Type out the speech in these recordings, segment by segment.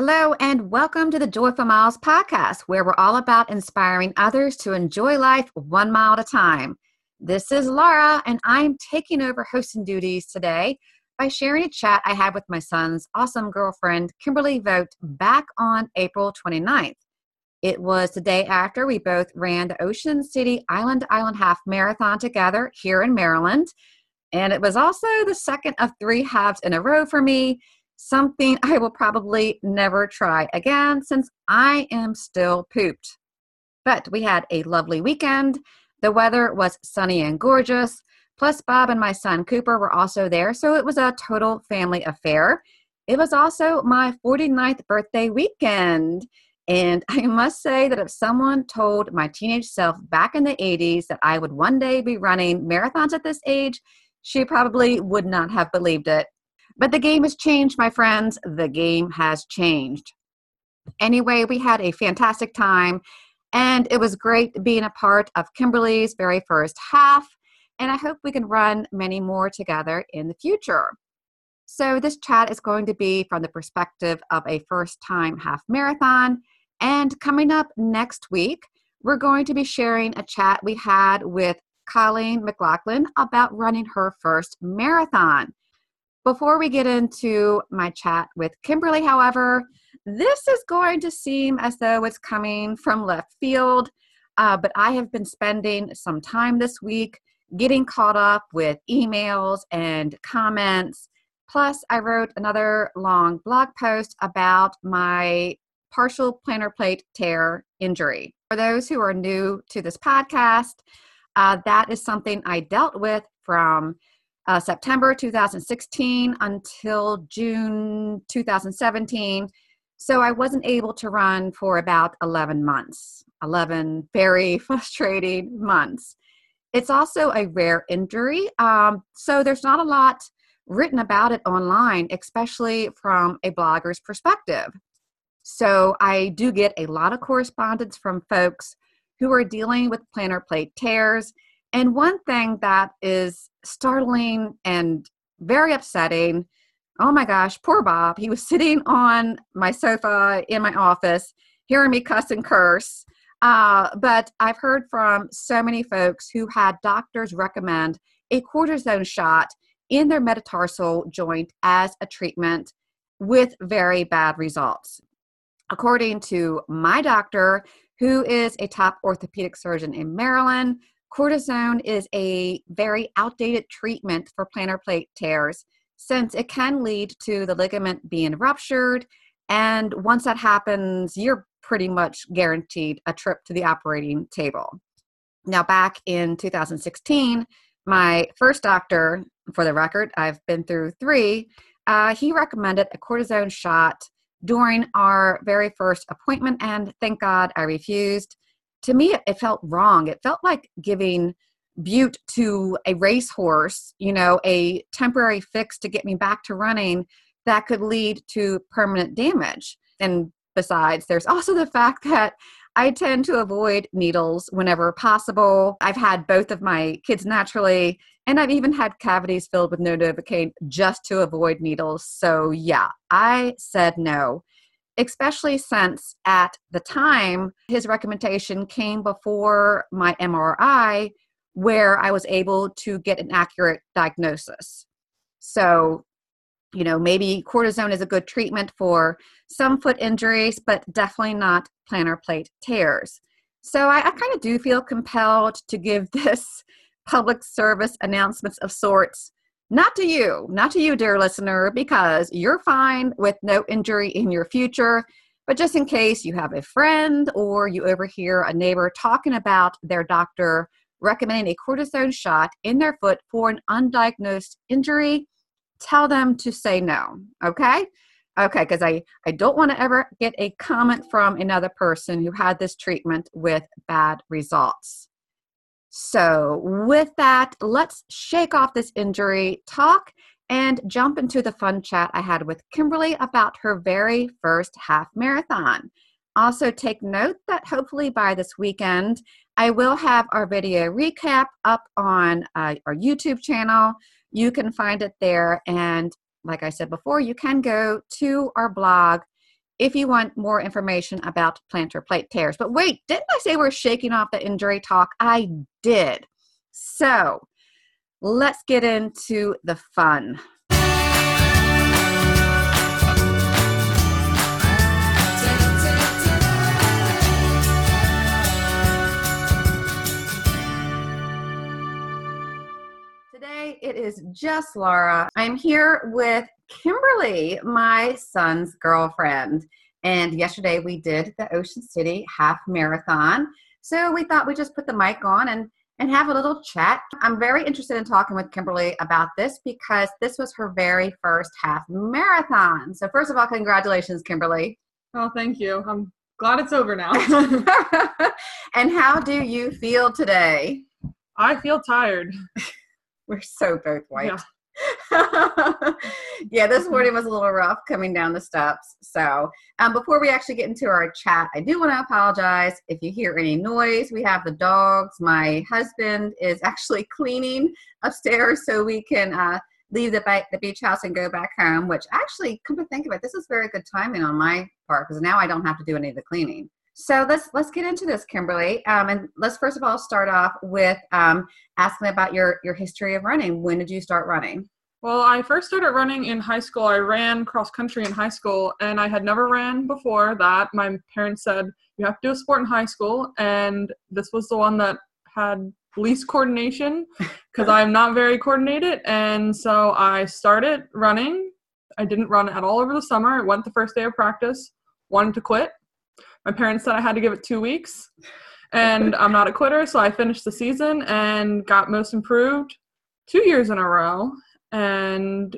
Hello, and welcome to the Joyful Miles podcast, where we're all about inspiring others to enjoy life one mile at a time. This is Laura, and I'm taking over hosting duties today by sharing a chat I had with my son's awesome girlfriend, Kimberly Vogt, back on April 29th. It was the day after we both ran the Ocean City Island Island Half Marathon together here in Maryland. And it was also the second of three halves in a row for me something I will probably never try again since I am still pooped. But we had a lovely weekend. The weather was sunny and gorgeous. Plus, Bob and my son Cooper were also there, so it was a total family affair. It was also my 49th birthday weekend. And I must say that if someone told my teenage self back in the 80s that I would one day be running marathons at this age, she probably would not have believed it. But the game has changed, my friends. The game has changed. Anyway, we had a fantastic time, and it was great being a part of Kimberly's very first half. And I hope we can run many more together in the future. So, this chat is going to be from the perspective of a first time half marathon. And coming up next week, we're going to be sharing a chat we had with Colleen McLaughlin about running her first marathon. Before we get into my chat with Kimberly, however, this is going to seem as though it's coming from left field, uh, but I have been spending some time this week getting caught up with emails and comments. Plus, I wrote another long blog post about my partial plantar plate tear injury. For those who are new to this podcast, uh, that is something I dealt with from uh, September 2016 until June 2017. So I wasn't able to run for about 11 months, 11 very frustrating months. It's also a rare injury, um, so there's not a lot written about it online, especially from a blogger's perspective. So I do get a lot of correspondence from folks who are dealing with plantar plate tears and one thing that is startling and very upsetting oh my gosh, poor Bob. He was sitting on my sofa in my office, hearing me cuss and curse. Uh, but I've heard from so many folks who had doctors recommend a cortisone shot in their metatarsal joint as a treatment with very bad results. According to my doctor, who is a top orthopedic surgeon in Maryland, cortisone is a very outdated treatment for plantar plate tears since it can lead to the ligament being ruptured. And once that happens, you're pretty much guaranteed a trip to the operating table. Now, back in 2016, my first doctor, for the record, I've been through three, uh, he recommended a cortisone shot during our very first appointment, and thank God I refused to me it felt wrong it felt like giving bute to a racehorse you know a temporary fix to get me back to running that could lead to permanent damage and besides there's also the fact that I tend to avoid needles whenever possible. I've had both of my kids naturally, and I've even had cavities filled with no Novocaine just to avoid needles. So, yeah, I said no especially since at the time his recommendation came before my MRI, where I was able to get an accurate diagnosis. So, you know, maybe cortisone is a good treatment for some foot injuries, but definitely not plantar plate tears. So, I, I kind of do feel compelled to give this public service announcements of sorts not to you, not to you, dear listener, because you're fine with no injury in your future. But just in case you have a friend or you overhear a neighbor talking about their doctor recommending a cortisone shot in their foot for an undiagnosed injury, tell them to say no. Okay? Okay, because I, I don't want to ever get a comment from another person who had this treatment with bad results. So, with that, let's shake off this injury talk and jump into the fun chat I had with Kimberly about her very first half marathon. Also, take note that hopefully by this weekend, I will have our video recap up on uh, our YouTube channel. You can find it there. And like I said before, you can go to our blog if you want more information about plantar plate tears. But wait, didn't I say we're shaking off the injury talk? I did. So let's get into the fun. It is just Laura. I'm here with Kimberly, my son's girlfriend. And yesterday we did the Ocean City half marathon. So we thought we'd just put the mic on and and have a little chat. I'm very interested in talking with Kimberly about this because this was her very first half marathon. So first of all, congratulations, Kimberly. Oh, thank you. I'm glad it's over now. and how do you feel today? I feel tired. We're so both white. Yeah. yeah, this morning was a little rough coming down the steps. So, um, before we actually get into our chat, I do want to apologize if you hear any noise. We have the dogs. My husband is actually cleaning upstairs so we can uh, leave the, ba- the beach house and go back home, which actually, come to think of it, this is very good timing on my part because now I don't have to do any of the cleaning. So let's let's get into this, Kimberly, um, and let's first of all start off with um, asking about your your history of running. When did you start running? Well, I first started running in high school. I ran cross country in high school, and I had never ran before that. My parents said you have to do a sport in high school, and this was the one that had least coordination because I'm not very coordinated. And so I started running. I didn't run at all over the summer. I went the first day of practice, wanted to quit. My parents said I had to give it two weeks, and I'm not a quitter, so I finished the season and got most improved two years in a row and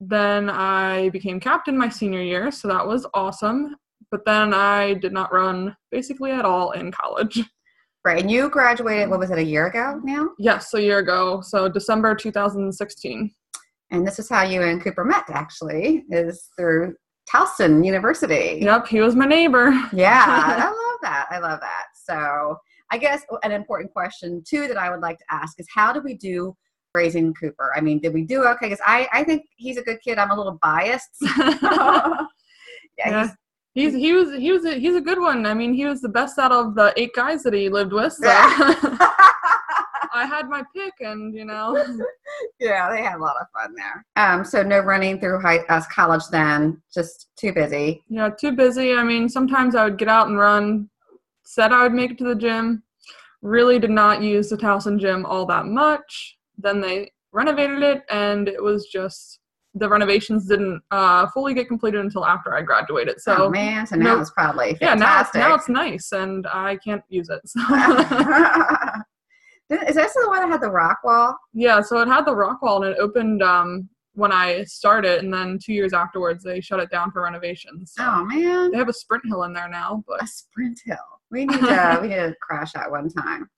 then I became captain my senior year, so that was awesome. But then I did not run basically at all in college. Right, and you graduated, what was it, a year ago now? Yes, a year ago, so December 2016. And this is how you and Cooper met, actually, is through Towson University. Yep, he was my neighbor. Yeah, I love that. I love that. So I guess an important question, too, that I would like to ask is how do we do raising Cooper? I mean, did we do okay? Because I, I think he's a good kid. I'm a little biased. yeah, yeah. He's, he's he was he was a, he's a good one. I mean, he was the best out of the eight guys that he lived with. So. I had my pick, and you know. Yeah, they had a lot of fun there. Um, so no running through high us college then, just too busy. Yeah, too busy. I mean, sometimes I would get out and run. Said I would make it to the gym. Really did not use the Towson gym all that much then they renovated it and it was just the renovations didn't uh, fully get completed until after I graduated. So oh, man, so now no, it's probably fantastic. yeah now it's, now it's nice and I can't use it. So. Is this the one that had the rock wall? Yeah, so it had the rock wall and it opened um, when I started, and then two years afterwards they shut it down for renovations. So oh man, they have a sprint hill in there now. But a sprint hill. We need to we need to crash at one time.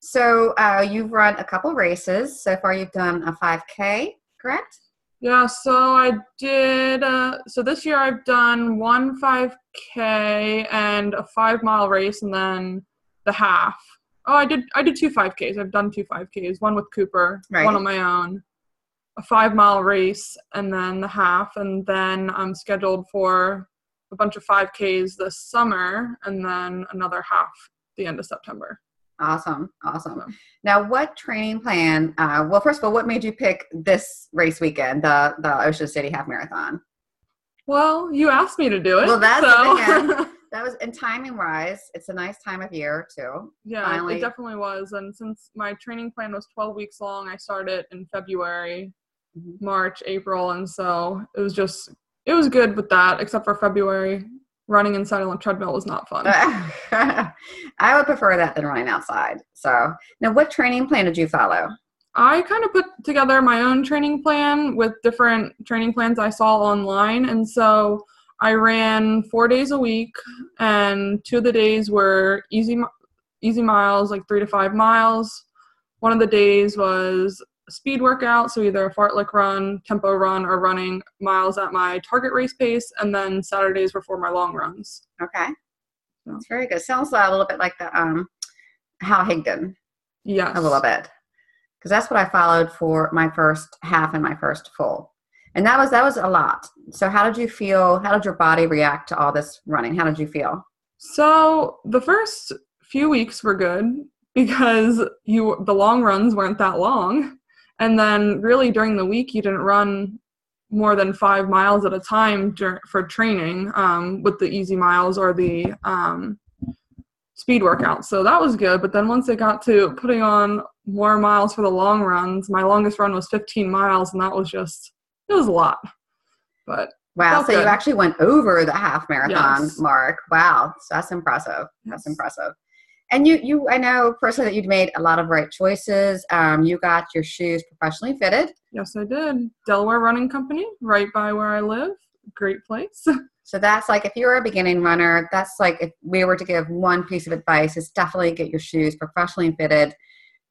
So uh, you've run a couple races. So far, you've done a 5K, correct? Yeah, so I did. Uh, so this year I've done one 5K and a five mile race, and then the half. Oh, I did. I did two 5Ks. I've done two 5Ks. One with Cooper, right. one on my own. A five mile race, and then the half, and then I'm scheduled for a bunch of 5Ks this summer, and then another half the end of September. Awesome, awesome. Now, what training plan? Uh, well, first of all, what made you pick this race weekend, the the Ocean City Half Marathon? Well, you asked me to do it. Well, that's so. that was in timing wise. It's a nice time of year too. Yeah, Finally. it definitely was. And since my training plan was 12 weeks long, I started in February, mm-hmm. March, April, and so it was just it was good with that, except for February running inside on a treadmill was not fun. I would prefer that than running outside. So, now what training plan did you follow? I kind of put together my own training plan with different training plans I saw online. And so I ran four days a week, and two of the days were easy, easy miles, like three to five miles. One of the days was speed workout, so either a fartlek run, tempo run, or running miles at my target race pace, and then Saturdays were for my long runs. Okay, that's very good. Sounds a little bit like the um, Hal Higdon. Yes, a little bit, because that's what I followed for my first half and my first full. And that was that was a lot. So how did you feel? How did your body react to all this running? How did you feel? So the first few weeks were good because you the long runs weren't that long. And then really during the week you didn't run more than five miles at a time for training um, with the easy miles or the um, speed workouts. So that was good. But then once it got to putting on more miles for the long runs, my longest run was 15 miles, and that was just it was a lot. But Wow. So you actually went over the half marathon Yes. mark. Wow. So that's impressive. That's Yes. impressive. And you, you, I know personally that you'd made a lot of right choices. Um, you got your shoes professionally fitted. yes, I did. Delaware Running Company, right by where I live. Great place. So that's like if you're a beginning runner, that's like if we were to give one piece of advice, is definitely get your shoes professionally fitted.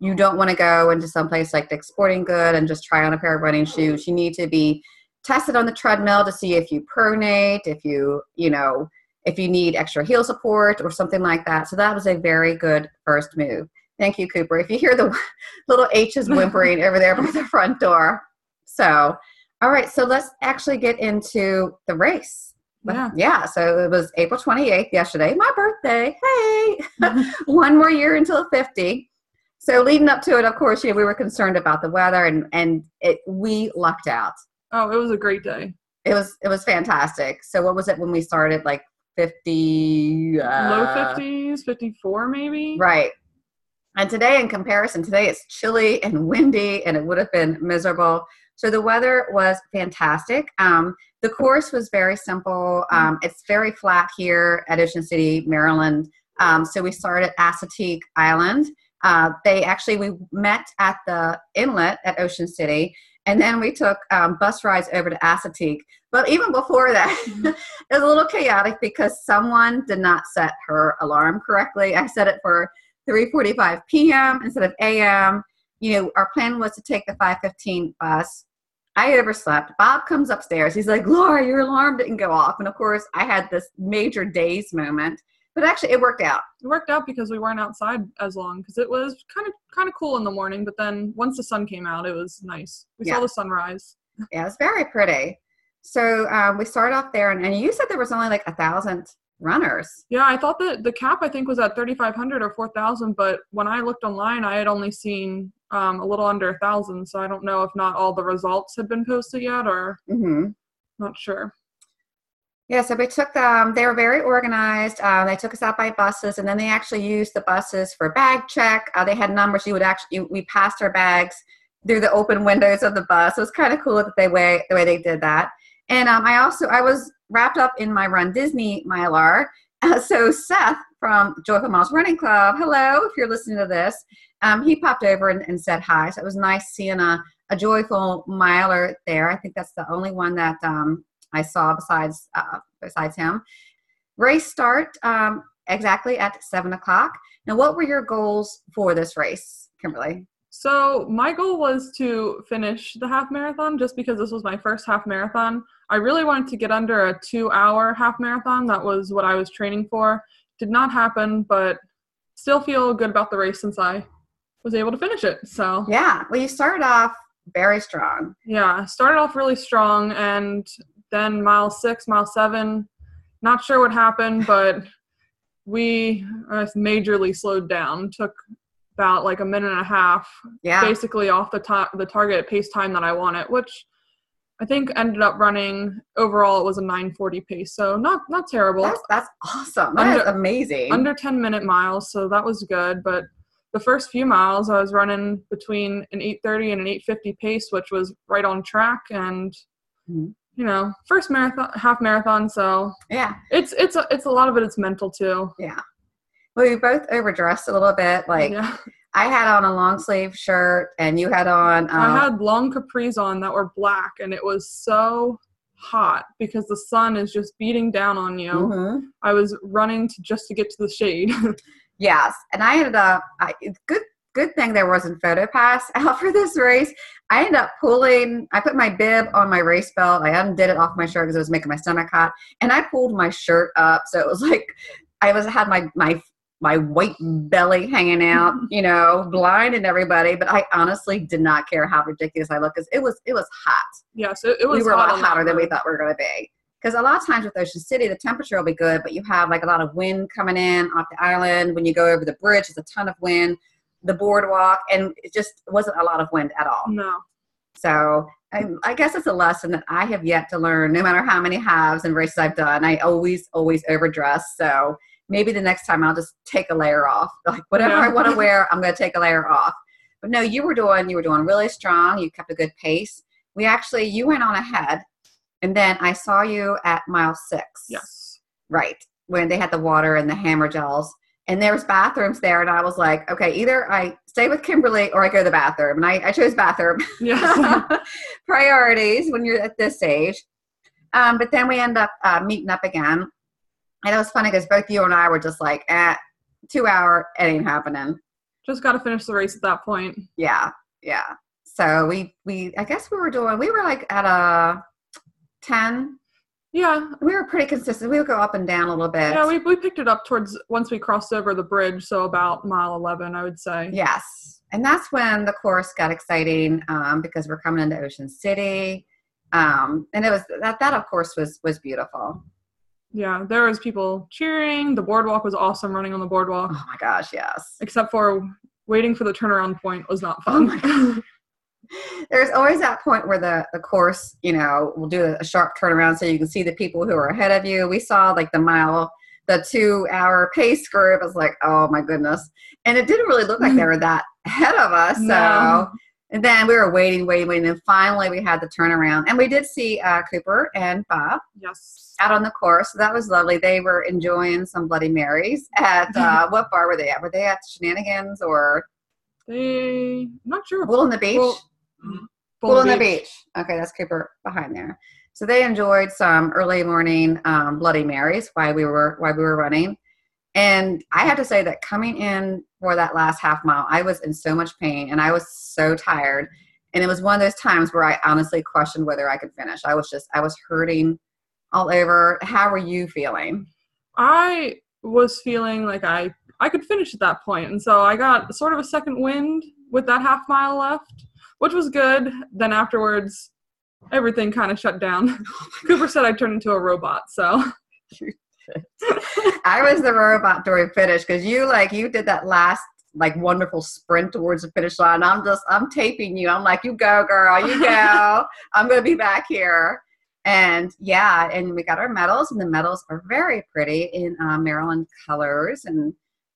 You don't want to go into some place like Dick's Sporting Good and just try on a pair of running shoes. You need to be tested on the treadmill to see if you pronate, if you, you know, if you need extra heel support or something like that. So that was a very good first move. Thank you, Cooper. If you hear the little H's whimpering over there by the front door. So, all right, so let's actually get into the race. Yeah. yeah, so it was April 28th yesterday, my birthday. Hey, one more year until 50. So leading up to it, of course, you know, we were concerned about the weather and and it, we lucked out. Oh, it was a great day. It was it was fantastic. So what was it when we started? Like 50 uh, Low 50s, 54 maybe. Right. And today, in comparison, today it's chilly and windy, and it would have been miserable. So the weather was fantastic. Um, the course was very simple. Um, it's very flat here at Ocean City, Maryland. Um, so we started at Assateague Island. Uh, they actually we met at the inlet at Ocean City, and then we took um, bus rides over to Assateague. But even before that, it was a little chaotic because someone did not set her alarm correctly. I set it for 3:45 p.m. instead of a.m. You know, our plan was to take the 5:15 bus. I overslept. Bob comes upstairs. He's like, "Laura, your alarm didn't go off." And of course, I had this major daze moment. But actually, it worked out. It worked out because we weren't outside as long because it was kind of kind of cool in the morning. But then once the sun came out, it was nice. We Yeah. saw the sunrise. Yeah, it was very pretty. So um, we started off there, and, and you said there was only like a thousand runners. Yeah, I thought that the cap I think was at 3,500 or 4,000, but when I looked online, I had only seen um, a little under a thousand. So I don't know if not all the results had been posted yet, or hmm not sure. Yeah, so we took them. They were very organized. Uh, they took us out by buses, and then they actually used the buses for bag check. Uh, they had numbers. You would actually we passed our bags through the open windows of the bus. It was kind of cool that they way the way they did that. And um, I also I was wrapped up in my Run Disney Mylar. Uh, so Seth from Joyful Miles Running Club, hello, if you're listening to this, um, he popped over and, and said hi. So it was nice seeing a, a Joyful Miler there. I think that's the only one that um, I saw besides uh, besides him. Race start um, exactly at seven o'clock. Now, what were your goals for this race, Kimberly? So my goal was to finish the half marathon just because this was my first half marathon. I really wanted to get under a two hour half marathon. That was what I was training for. Did not happen, but still feel good about the race since I was able to finish it. So Yeah, well, you started off very strong. yeah, started off really strong and then mile six, mile seven, not sure what happened, but we uh, majorly slowed down. Took about like a minute and a half Yeah, basically off the top the target pace time that I wanted, which I think ended up running overall it was a 940 pace, so not not terrible. that's that's awesome. That is Under- amazing. Under 10 minute miles, so that was good. But the first few miles I was running between an 830 and an 850 pace, which was right on track and Mhm. You know, first marathon half marathon, so yeah, it's it's a, it's a lot of it. it is mental too. yeah. Well, we both overdressed a little bit. Like yeah. I had on a long sleeve shirt, and you had on. Um, I had long capris on that were black, and it was so hot because the sun is just beating down on you. mhm. I was running to just to get to the shade. Yes, and I ended up. I, it's good, good thing there wasn't PhotoPass out for this race. I ended up pulling. I put my bib on my race belt. I undid it off my shirt because it was making my stomach hot, and I pulled my shirt up, so it was like I was had my my my white belly hanging out, you know, blinding everybody. But I honestly did not care how ridiculous I looked because it was it was hot. Yeah, so it was. we were a lot hotter than we thought we were going to be. Because a lot of times with Ocean City, the temperature will be good, but you have like a lot of wind coming in off the island. When you go over the bridge, there's a ton of wind. The boardwalk, and it just wasn't a lot of wind at all. No. So I, I guess it's a lesson that I have yet to learn. No matter how many halves and races I've done, I always, always overdress. So maybe the next time I'll just take a layer off. Like whatever. I want to wear, I'm going to take a layer off. But no, you were doing, you were doing really strong. You kept a good pace. We actually, you went on ahead, and then I saw you at mile six. Yes. Right when they had the water and the hammer gels. And there was bathrooms there, and I was like, okay, either I stay with Kimberly or I go to the bathroom. And I, I chose bathroom. Yes. priorities when you're at this age. Um, but then we end up uh, meeting up again. And it was funny because both you and I were just like, eh, two hour, it ain't happening. Just got to finish the race at that point. Yeah, yeah. So we, we, I guess we were doing, we were like at a 10. Yeah. We were pretty consistent. We would go up and down a little bit. Yeah, we, we picked it up towards once we crossed over the bridge, so about mile 11, I would say. Yes. And that's when the course got exciting um, because we're coming into Ocean City. Um, and it was that, that of course was, was beautiful. Yeah, there was people cheering. The boardwalk was awesome running on the boardwalk, Oh my gosh, yes. except for waiting for the turnaround point was not Oh fun. my there's always that point where the, the course, you know, will do a sharp turnaround so you can see the people who are ahead of you. We saw like the mile, the two hour pace group. I was like, oh my goodness. And it didn't really look like they were that ahead of us. So, No. and then we were waiting, waiting, waiting. And finally we had the turnaround. And we did see uh, Cooper and Bob yes. out on the course. So that was lovely. They were enjoying some Bloody Marys at uh, what bar were they at? Were they at Shenanigans or They, I'm not sure. Bull on the Beach? Bull- Pool on the beach. Okay, that's Cooper behind there. So they enjoyed some early morning um, Bloody Marys while we were while we were running, and I have to say that coming in for that last half mile, I was in so much pain and I was so tired, and it was one of those times where I honestly questioned whether I could finish. I was just I was hurting all over. How were you feeling? I was feeling like I I could finish at that point, and so I got sort of a second wind with that half mile left, which was good. Then afterwards, everything kind of shut down. Cooper said I turned into a robot, so I was the robot during finish because you like you did that last like wonderful sprint towards the finish line. I'm just I'm taping you. I'm like, you go, girl, you go. I'm gonna be back here. And yeah, and we got our medals, and the medals are very pretty in uh, Maryland colors, and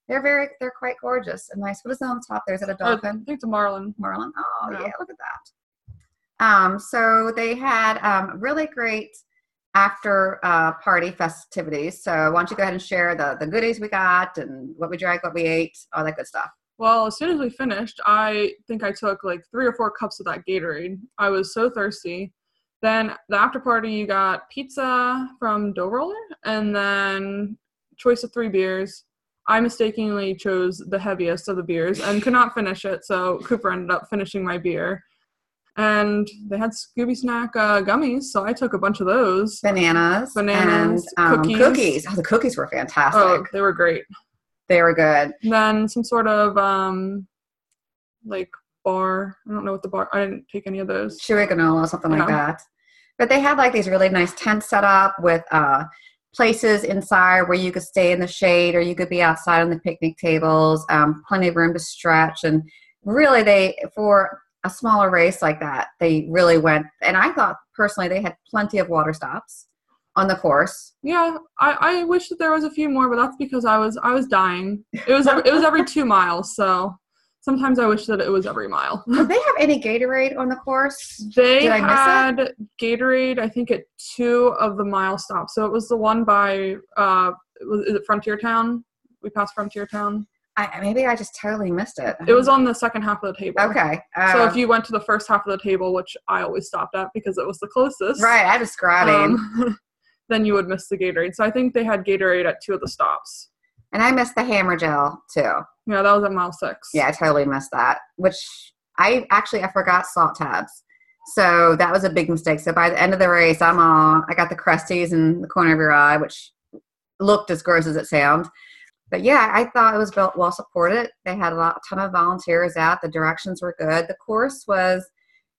they're very they're quite gorgeous and nice. What is that on top there? Is it a I dolphin? think it's a marlin. Marlin. Oh Yeah. yeah, look at that. Um, so they had um, really great after uh, party festivities. So why don't you go ahead and share the the goodies we got and what we drank, what we ate, all that good stuff. Well, as soon as we finished, I think I took like three or four cups of that Gatorade. I was so thirsty. Then the after party, you got pizza from Dough Roller, and then choice of three beers. I mistakenly chose the heaviest of the beers and could not finish it, so Cooper ended up finishing my beer. And they had Scooby Snack uh, gummies, so I took a bunch of those. Bananas, Bananas, and, um, cookies. cookies. Oh, the cookies were fantastic. Oh, they were great. They were good. And then some sort of um, like bar. I don't know what the bar. I didn't take any of those. chewy granola, something like that. But they had like these really nice tents set up with uh, places inside where you could stay in the shade or you could be outside on the picnic tables. Um, plenty of room to stretch, and really, they for a smaller race like that, they really went. And I thought personally, they had plenty of water stops on the course. Yeah, I, I wish that there was a few more, but that's because I was I was dying. It was it was every two miles, so sometimes I wish that it was every mile. Did they have any Gatorade on the course? They Did I miss had Gatorade, I think, at two of the mile stops. So it was the one by uh, was is it Frontier Town? We passed Frontier Town. I, maybe I just totally missed it. It was on the second half of the table. okay. So if you went to the first half of the table, which I always stopped at because it was the closest, right, I was grabbing. um, then you would miss the Gatorade. So I think they had Gatorade at two of the stops. and I missed the hammer gel too. Yeah, that was at mile six. Yeah, I totally missed that. Which I actually I forgot salt tabs. So that was a big mistake. So by the end of the race, I'm all I got the crusties in the corner of your eye, which looked as gross as it sounds. but yeah, I thought it was well, well supported. They had a lot, ton of volunteers out. The directions were good. The course was,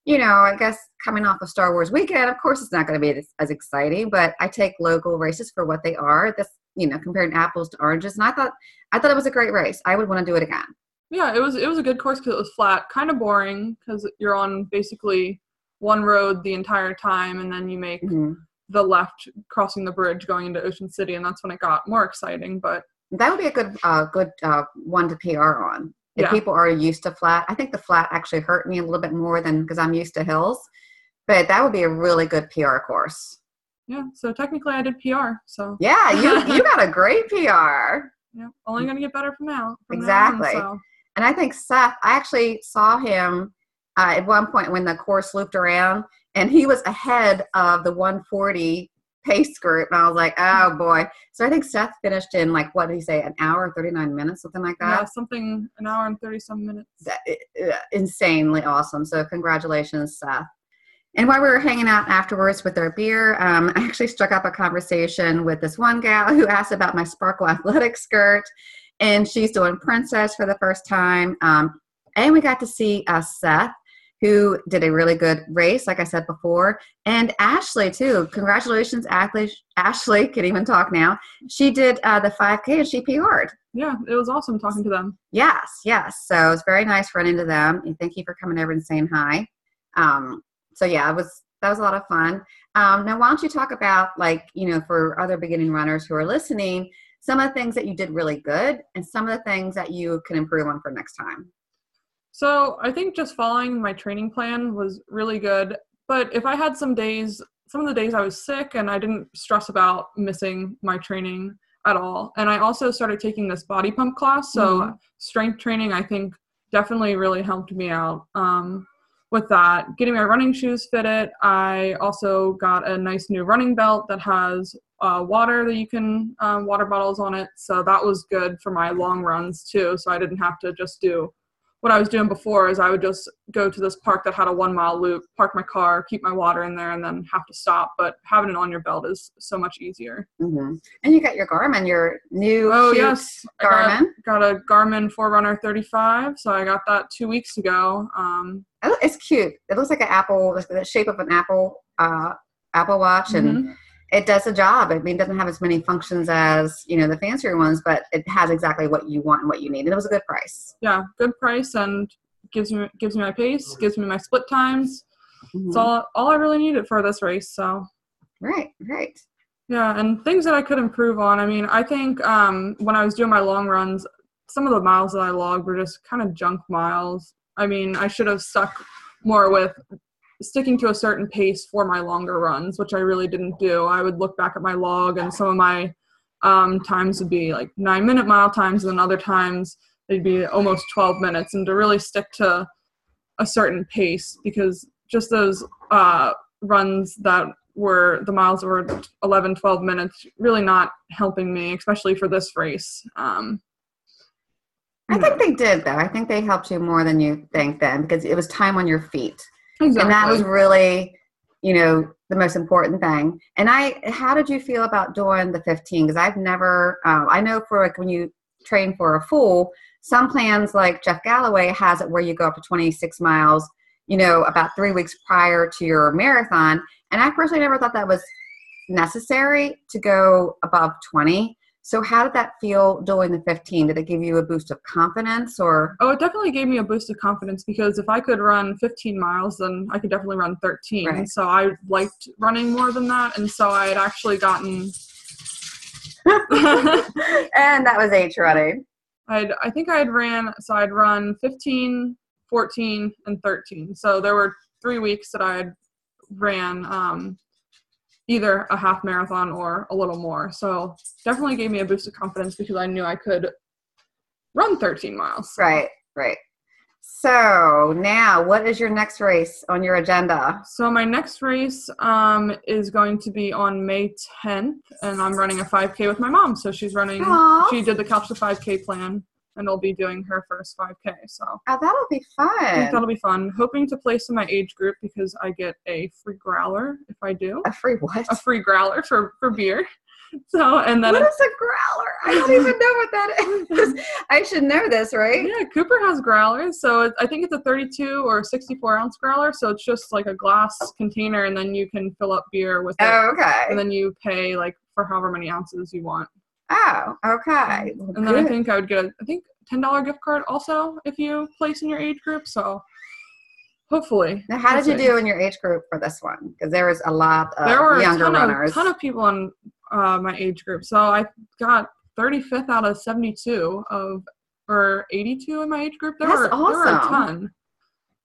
you know, I guess coming off of Star Wars weekend, of course, it's not going to be as, as exciting. But I take local races for what they are. This, you know, comparing apples to oranges, and I thought, I thought it was a great race. I would want to do it again. Yeah, it was it was a good course because it was flat, kind of boring because you're on basically one road the entire time, and then you make Mhm. the left crossing the bridge going into Ocean City, and that's when it got more exciting. But That would be a good, uh, good uh, one to PR on. If Yeah. people are used to flat, I think the flat actually hurt me a little bit more than because I'm used to hills. But that would be a really good PR course. Yeah, so technically I did PR, so Yeah, you you got a great PR. yeah, only gonna get better from now. from now on, Exactly. so. And I think Seth, I actually saw him uh, at one point when the course looped around, and he was ahead of the 140 pace group. And I was like, oh boy. So I think Seth finished in like, what did he say, an hour and 39 minutes, something like that. Yeah, something an hour and thirty some minutes. that insanely awesome. So congratulations, Seth. And while we were hanging out afterwards with our beer, um, I actually struck up a conversation with this one gal who asked about my sparkle athletic skirt, and she's doing princess for the first time. Um, and we got to see uh, Seth, who did a really good race, like I said before, and Ashley too. Congratulations, Ashley! Ashley can even talk now. She did uh, the 5K and she PR'd. Yeah, it was awesome talking to them. Yes, yes. So it's very nice running into them. And thank you for coming over and saying hi. Um, so yeah, it was that was a lot of fun. Um, now, why don't you talk about like you know for other beginning runners who are listening, some of the things that you did really good and some of the things that you can improve on for next time. So I think just following my training plan was really good. But if I had some days, some of the days I was sick and I didn't stress about missing my training at all. And I also started taking this body pump class. So Mhm. strength training, I think, definitely really helped me out um, with that. Getting my running shoes fitted. I also got a nice new running belt that has uh, water that you can, um, water bottles on it. So that was good for my long runs too. So I didn't have to just do what I was doing before is I would just go to this park that had a one mile loop, park my car, keep my water in there, and then have to stop. But having it on your belt is so much easier. hmm And you got your Garmin, your new Oh, yes. I got- Garmin. Got a Garmin Forerunner 35, so I got that two weeks ago. Um, It's cute. It looks like an apple, the shape of an apple, uh, Apple Watch, and mhm. it does the job. I mean, it doesn't have as many functions as you know the fancier ones, but it has exactly what you want and what you need. And it was a good price. yeah, good price and gives me gives me my pace, gives me my split times. Mhm. It's all all I really needed for this race. So Right, right. Yeah, and things that I could improve on. I mean, I think um, when I was doing my long runs, some of the miles that I logged were just kind of junk miles. I mean, I should have stuck more with sticking to a certain pace for my longer runs, which I really didn't do. I would look back at my log, and some of my um, times would be like nine minute mile times, and other times they'd be almost 12 minutes. And to really stick to a certain pace, because just those uh, runs that were the miles were 11 12 minutes really not helping me especially for this race um I think they did though. I think they helped you more than you think then because it was time on your feet. exactly. And that was really, you know, the most important thing. And I, how did you feel about doing the 15? Because I've never, uh, I know for like when you train for a full, some plans like Jeff Galloway has it where you go up to 26 miles, you know, about three weeks prior to your marathon. And I personally never thought that was necessary to go above 20. So how did that feel doing the 15? Did it give you a boost of confidence or? oh it definitely gave me a boost of confidence because if i could run 15 miles then i could definitely run 13 Right. so i liked running more than that and so i had actually gotten and that was H running. I'd, I think I had ran, so I'd run 15, 14, and 13. So there were three weeks that I had ran um, either a half marathon or a little more. So definitely gave me a boost of confidence because I knew I could run 13 miles. Right, right. So now, what is your next race on your agenda? So my next race um, is going to be on May 10th, and I'm running a 5K with my mom. So she's running. Aw. She did the Couch to 5K plan, and I'll be doing her first 5K. So Oh, that'll be I think fun. that'll be fun. Hoping to place in my age group because I get a free growler if I do. A free what? A free growler for, for beer. so and then what is a growler? I don't even know what that is. I should know this, right? Yeah, Cooper has growlers. So it, I think it's a 32 or 64 ounce growler. So it's just like a glass container, and then you can fill up beer with it. Oh, okay. And then you pay like for however many ounces you want. Oh, okay. Well, And then I think I would get a I think ten dollar gift card also if you place in your age group. So hopefully. Now, how did you do in your age group for this one? Because there was a lot of there were a younger ton runners. of, ton of people in uh, my age group. So I got 35th out of 72 of or 82 in my age group. There That's were there were a ton.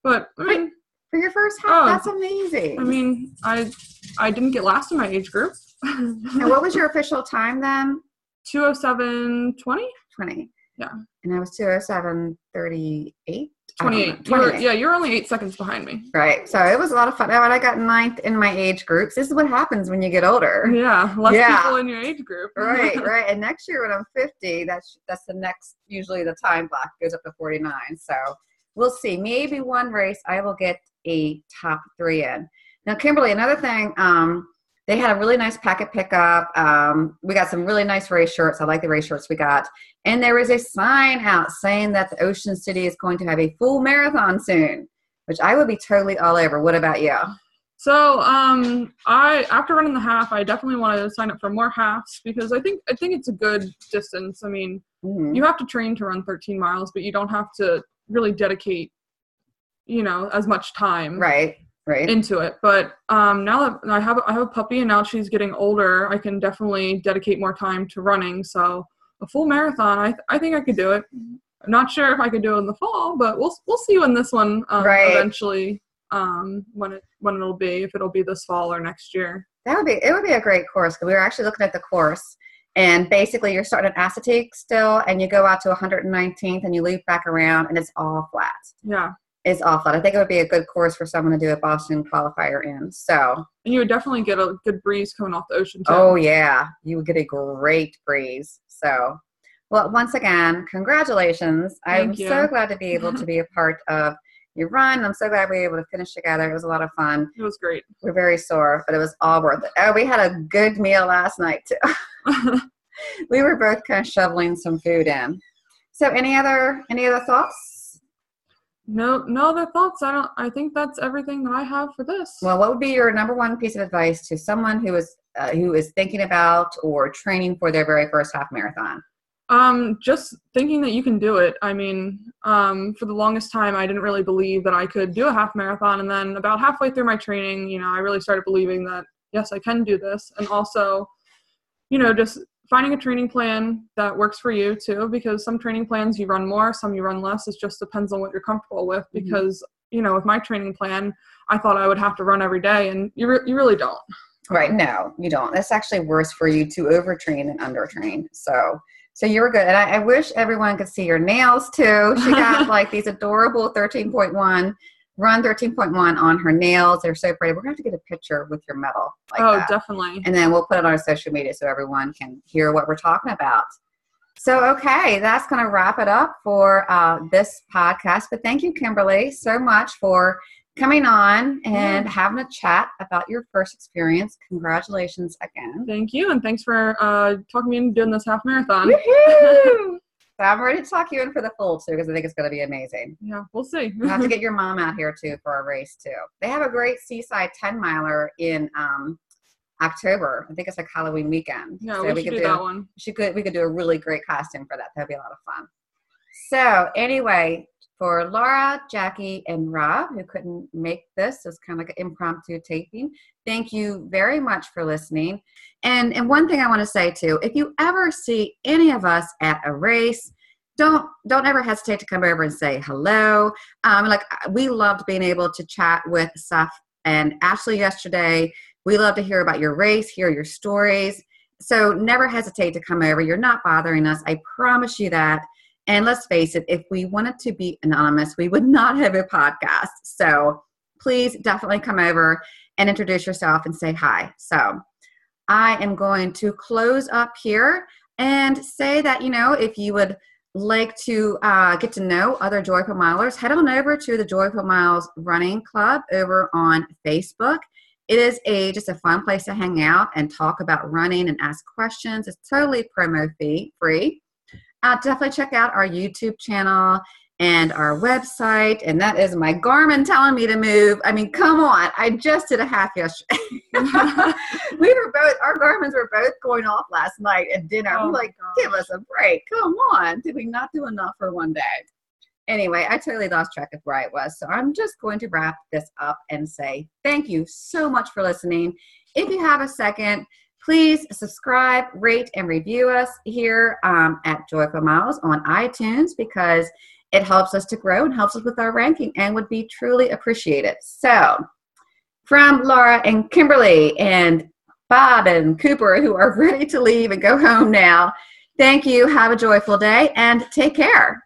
But I mean, for your first half, Oh, that's amazing. I mean, I I didn't get last in my age group. and what was your official time then? 207 20 20. Yeah. And I was 207 38. 28. You were, 28. yeah, you're only eight seconds behind me. Right. So it was a lot of fun. Now, when I got ninth in my age groups, this is what happens when you get older. Yeah, less Yeah. people in your age group. right, right. And next year when I'm 50, that's that's the next usually the time block goes up to 49. So we'll see. Maybe one race I will get a top three in. Now, Kimberly, another thing, um, they had a really nice packet pickup. Um, we got some really nice race shirts. I like the race shirts we got. And there is a sign out saying that the Ocean City is going to have a full marathon soon, which I would be totally all over. What about you? So, um, I after running the half, I definitely want to sign up for more halves because I think I think it's a good distance. I mean, Mhm. you have to train to run 13 miles, but you don't have to really dedicate, you know, as much time Right, right. into it. But um, now that I have I have a puppy and now she's getting older, I can definitely dedicate more time to running. So a full marathon, I I think I could do it. I'm not sure if I could do it in the fall, but we'll we'll see when this one um, Right. eventually um, when it when it'll be if it'll be this fall or next year. That would be it. Would be a great course because we were actually looking at the course, and basically you're starting at Assateague still, and you go out to 119th, and you loop back around, and it's all flat. Yeah, It's all flat. I think it would be a good course for someone to do a Boston qualifier in. So, and you would definitely get a good breeze coming off the ocean too. oh yeah, you would get a great breeze. So, well, once again, congratulations! Thank I'm you. so glad to be able to be a part of your run. I'm so glad we were able to finish together. It was a lot of fun. it was great. We're very sore, but it was all worth it. Oh, we had a good meal last night too. we were both kind of shoveling some food in. So, any other any other thoughts? No, no other thoughts. I don't. I think that's everything that I have for this. Well, what would be your number one piece of advice to someone who is uh, who is thinking about or training for their very first half marathon? Um, just thinking that you can do it. I mean, um, for the longest time, I didn't really believe that I could do a half marathon, and then about halfway through my training, you know, I really started believing that yes, I can do this, and also, you know, just finding a training plan that works for you too, because some training plans you run more, some you run less. It just depends on what you're comfortable with. Mhm. Because you know, with my training plan, I thought I would have to run every day, and you re- you really don't. Right? No, you don't. It's actually worse for you to overtrain and undertrain. So, so you were good. And I, I wish everyone could see your nails too. She got like these adorable 13.1 run 13.1 on her nails. They're so pretty. We're gonna have to get a picture with your medal. Like oh, that. definitely. and then we'll put it on our social media so everyone can hear what we're talking about. So, okay, that's going to wrap it up for uh, this podcast. But thank you, Kimberly, so much for coming on and having a chat about your first experience. Congratulations again. Thank you, and thanks for uh, talking me into doing this half marathon. I'm ready to talk you in for the full too because I think it's going to be amazing. Yeah, we'll see. We'll have to get your mom out here too for a race too. They have a great seaside 10 miler in um, October. I think it's like Halloween weekend. yeah, So we should do, that one. she could we could do a really great costume for that. That'd be a lot of fun. So anyway, for Laura, Jackie, and Rob, who couldn't make this, it was kind of like an impromptu taping. Thank you very much for listening. And and one thing I want to say too, if you ever see any of us at a race, don't don't ever hesitate to come over and say hello. Um, like we loved being able to chat with Seth and Ashley yesterday. We love to hear about your race, hear your stories. So never hesitate to come over. You're not bothering us. I promise you that. And let's face it, if we wanted to be anonymous, we would not have a podcast. So please definitely come over and introduce yourself and say hi. So I am going to close up here and say that, you know, if you would like to uh, get to know other Joyful Milers, head on over to the Joyful Miles Running Club over on Facebook It is a just a fun place to hang out and talk about running and ask questions. It's totally promo fee free. Uh, definitely check out our YouTube channel and our website. And that is my Garmin telling me to move. I mean, come on. I just did a half yesterday. we were both, our Garmins were both going off last night at dinner. Oh I'm like, gosh. give us a break. Come on. Did we not do enough for one day? Anyway, I totally lost track of where I was. So I'm just going to wrap this up and say thank you so much for listening. If you have a second, please subscribe, rate, and review us here um, at Joyful Miles on iTunes because it helps us to grow and helps us with our ranking and would be truly appreciated. So, from Laura and Kimberly and Bob and Cooper, who are ready to leave and go home now, thank you. Have a joyful day and take care.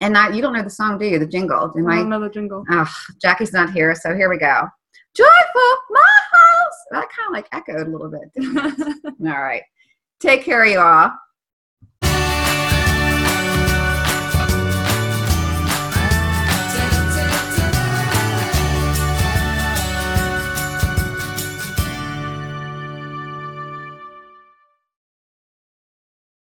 And not, you don't know the song, do you? The jingle. Am I? Another jingle. Oh, Jackie's not here, so here we go. Joyful Miles. That kind of like echoed a little bit. All right. Take care, you all.